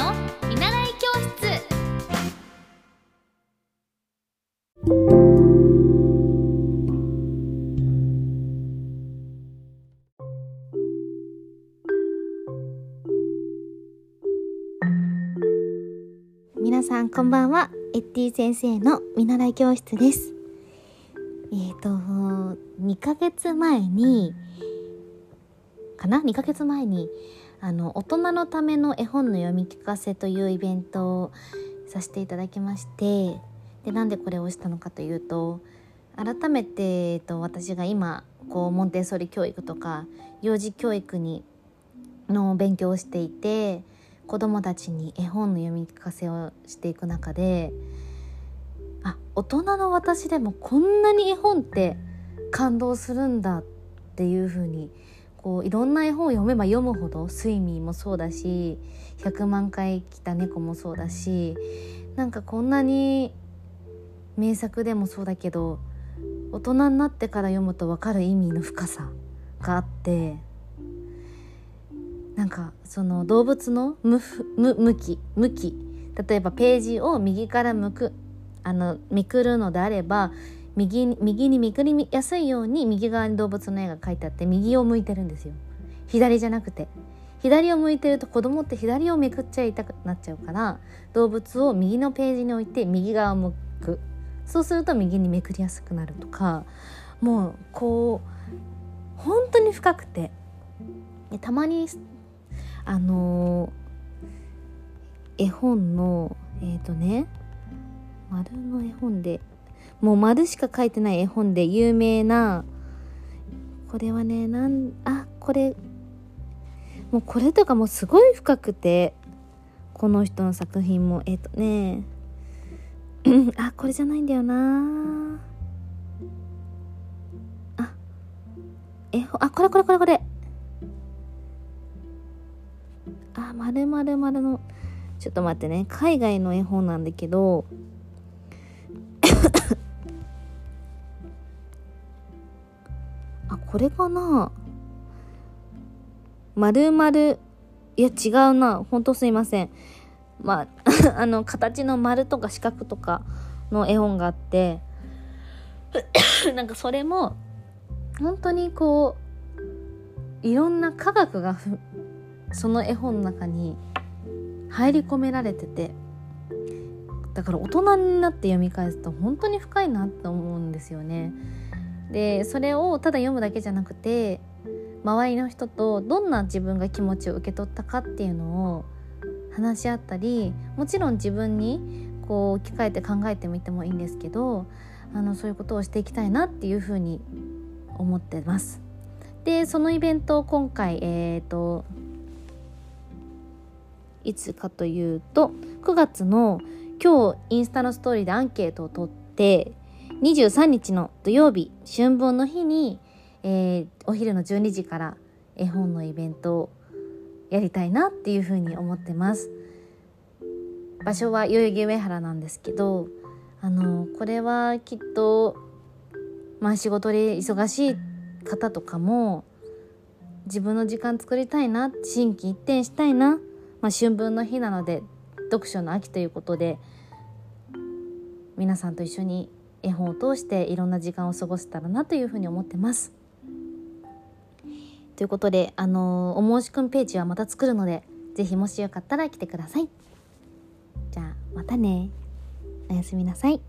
の見習い教室。皆さんこんばんは。エッティ先生の見習い教室です。えっ、ー、と2ヶ月前にかな？2ヶ月前にあの大人のための絵本の読み聞かせというイベントをさせていただきましてでなんでこれをしたのかというと改めて、えっと、私が今こうモンテッソリ教育とか幼児教育にの勉強をしていて子どもたちに絵本の読み聞かせをしていく中であ大人の私でもこんなに絵本って感動するんだっていうふうにこういろんな絵本を読めば読むほど「スイミー」もそうだし「100万回来た猫」もそうだしなんかこんなに名作でもそうだけど大人になってから読むと分かる意味の深さがあってなんかその動物の向向き向き例えばページを右から向くあのめくるのであれば右右にめくりやすいように右側に動物の絵が描いてあって右を向いてるんですよ。左じゃなくて。左を向いてると子供って左をめくっちゃいたくなっちゃうから動物を右のページに置いて右側を向く。そうすると右にめくりやすくなるとかもうこう本当に深くて。たまにあのー、絵本のえっ、ー、とね丸の絵本でもう丸しか書いてない絵本で有名なこれはねなんあこれ。もうこれとかもすごい深くてこの人の作品も。えっ、とね。あこれじゃないんだよな。あえあこれこれこれこれ。あまるまるまるの。ちょっと待ってね。海外の絵本なんだけど。これかな？丸々。いや違うな。ほんとすいません。まあ あの形の丸とか四角とかの絵本があって。なんかそれも本当にこういろんな科学がその絵本の中に入り込められてて。だから大人になって読み返すと本当に深いなって思うんですよね。でそれをただ読むだけじゃなくて周りの人とどんな自分が気持ちを受け取ったかっていうのを話し合ったりもちろん自分にこう置き換えて考えてみてもいいんですけどあのそういうことをしていきたいなっていうふうに思ってます。でそのイベントを今回えっ、ー、といつかというと9月の今日インスタのストーリーでアンケートを取って23日の土曜日春分の日に、えー、お昼の12時から絵本のイベントをやりたいなっていうふうに思ってます。場所は代々木上原なんですけどあのこれはきっとまあ仕事で忙しい方とかも自分の時間作りたいな心機一転したいな、まあ、春分の日なので読書の秋ということで皆さんと一緒に絵本を通していろんな時間を過ごせたらなというふうに思ってます。ということで、あのお申し込みページはまた作るので、是非もしよかったら来てください。じゃあ、またね。おやすみなさい。